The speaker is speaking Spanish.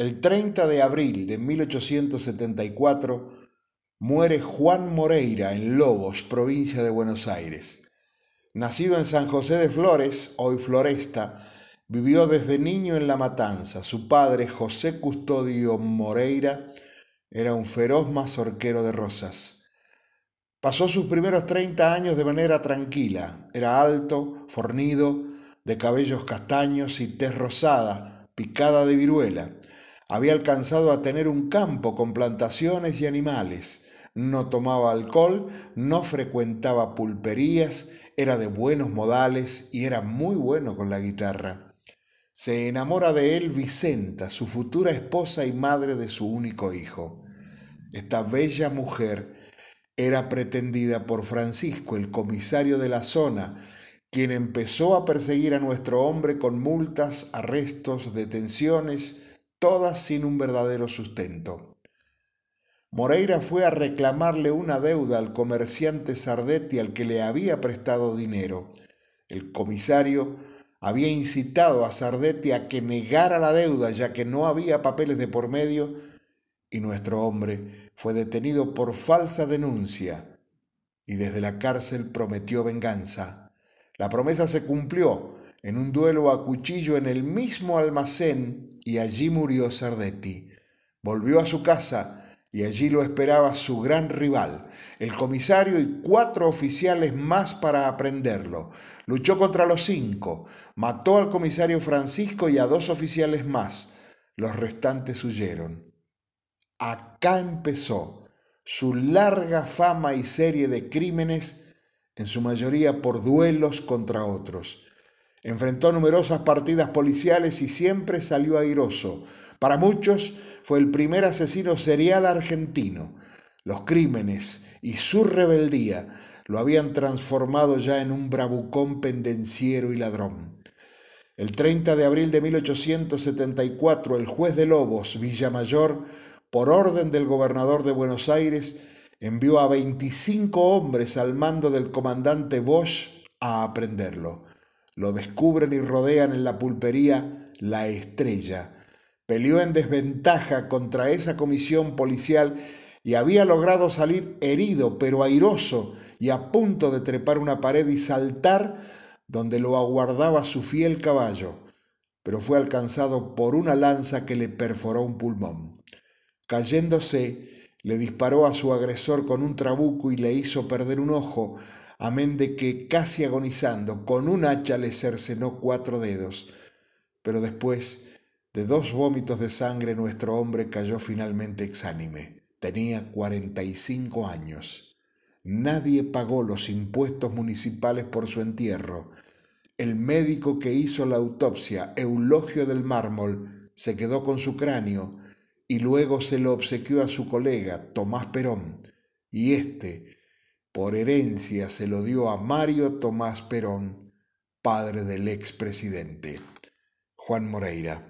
El 30 de abril de 1874 muere Juan Moreira en Lobos, provincia de Buenos Aires. Nacido en San José de Flores, hoy Floresta, vivió desde niño en La Matanza. Su padre, José Custodio Moreira, era un feroz mazorquero de rosas. Pasó sus primeros 30 años de manera tranquila. Era alto, fornido, de cabellos castaños y tez rosada, picada de viruela. Había alcanzado a tener un campo con plantaciones y animales. No tomaba alcohol, no frecuentaba pulperías, era de buenos modales y era muy bueno con la guitarra. Se enamora de él Vicenta, su futura esposa y madre de su único hijo. Esta bella mujer era pretendida por Francisco, el comisario de la zona, quien empezó a perseguir a nuestro hombre con multas, arrestos, detenciones, todas sin un verdadero sustento. Moreira fue a reclamarle una deuda al comerciante Sardetti al que le había prestado dinero. El comisario había incitado a Sardetti a que negara la deuda ya que no había papeles de por medio y nuestro hombre fue detenido por falsa denuncia y desde la cárcel prometió venganza. La promesa se cumplió en un duelo a cuchillo en el mismo almacén y allí murió Sardetti. Volvió a su casa y allí lo esperaba su gran rival, el comisario y cuatro oficiales más para aprenderlo. Luchó contra los cinco, mató al comisario Francisco y a dos oficiales más. Los restantes huyeron. Acá empezó su larga fama y serie de crímenes, en su mayoría por duelos contra otros. Enfrentó numerosas partidas policiales y siempre salió airoso. Para muchos fue el primer asesino serial argentino. Los crímenes y su rebeldía lo habían transformado ya en un bravucón pendenciero y ladrón. El 30 de abril de 1874, el juez de Lobos, Villamayor, por orden del gobernador de Buenos Aires, envió a 25 hombres al mando del comandante Bosch a aprenderlo. Lo descubren y rodean en la pulpería La Estrella. Peleó en desventaja contra esa comisión policial y había logrado salir herido pero airoso y a punto de trepar una pared y saltar donde lo aguardaba su fiel caballo, pero fue alcanzado por una lanza que le perforó un pulmón. Cayéndose, le disparó a su agresor con un trabuco y le hizo perder un ojo, amén de que, casi agonizando, con un hacha le cercenó cuatro dedos. Pero después de dos vómitos de sangre nuestro hombre cayó finalmente exánime. Tenía 45 años. Nadie pagó los impuestos municipales por su entierro. El médico que hizo la autopsia, Eulogio del Mármol, se quedó con su cráneo y luego se lo obsequió a su colega, Tomás Perón, y éste, por herencia se lo dio a Mario Tomás Perón, padre del expresidente. Juan Moreira.